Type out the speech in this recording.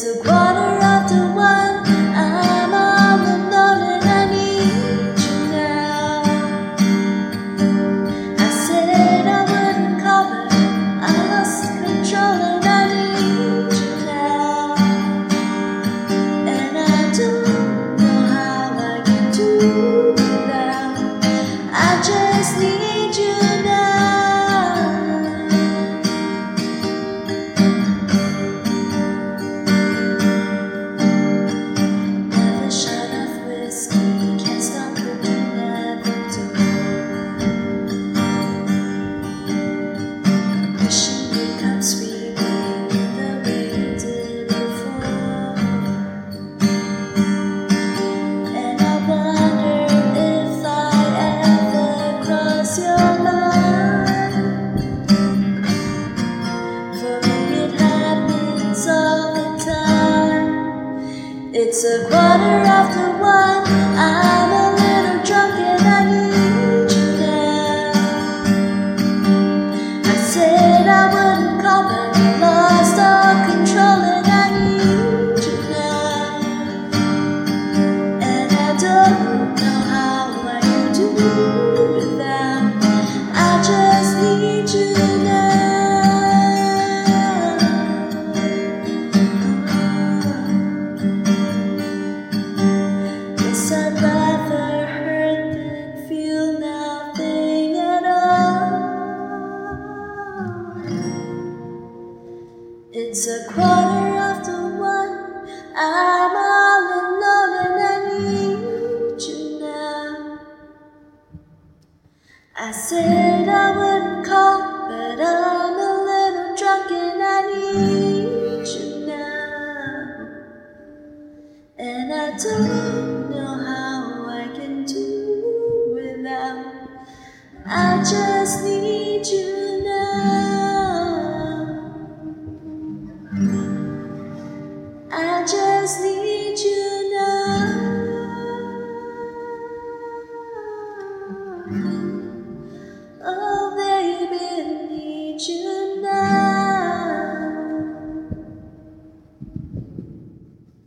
It's a quarter after one. I'm all alone and I need you now. I said I wouldn't cover. I lost control and I need you now. And I don't know how I can do without. I just need. It's a quarter after one. I'm a little drunk and I need you now. I said I wouldn't call, but I lost all control and I need you now. And I don't know how I can do quarter after one. I'm all alone and I need you now. I said I wouldn't call, but I'm a little drunk and I need you now. And I don't know how I can do without. I just need Thank you.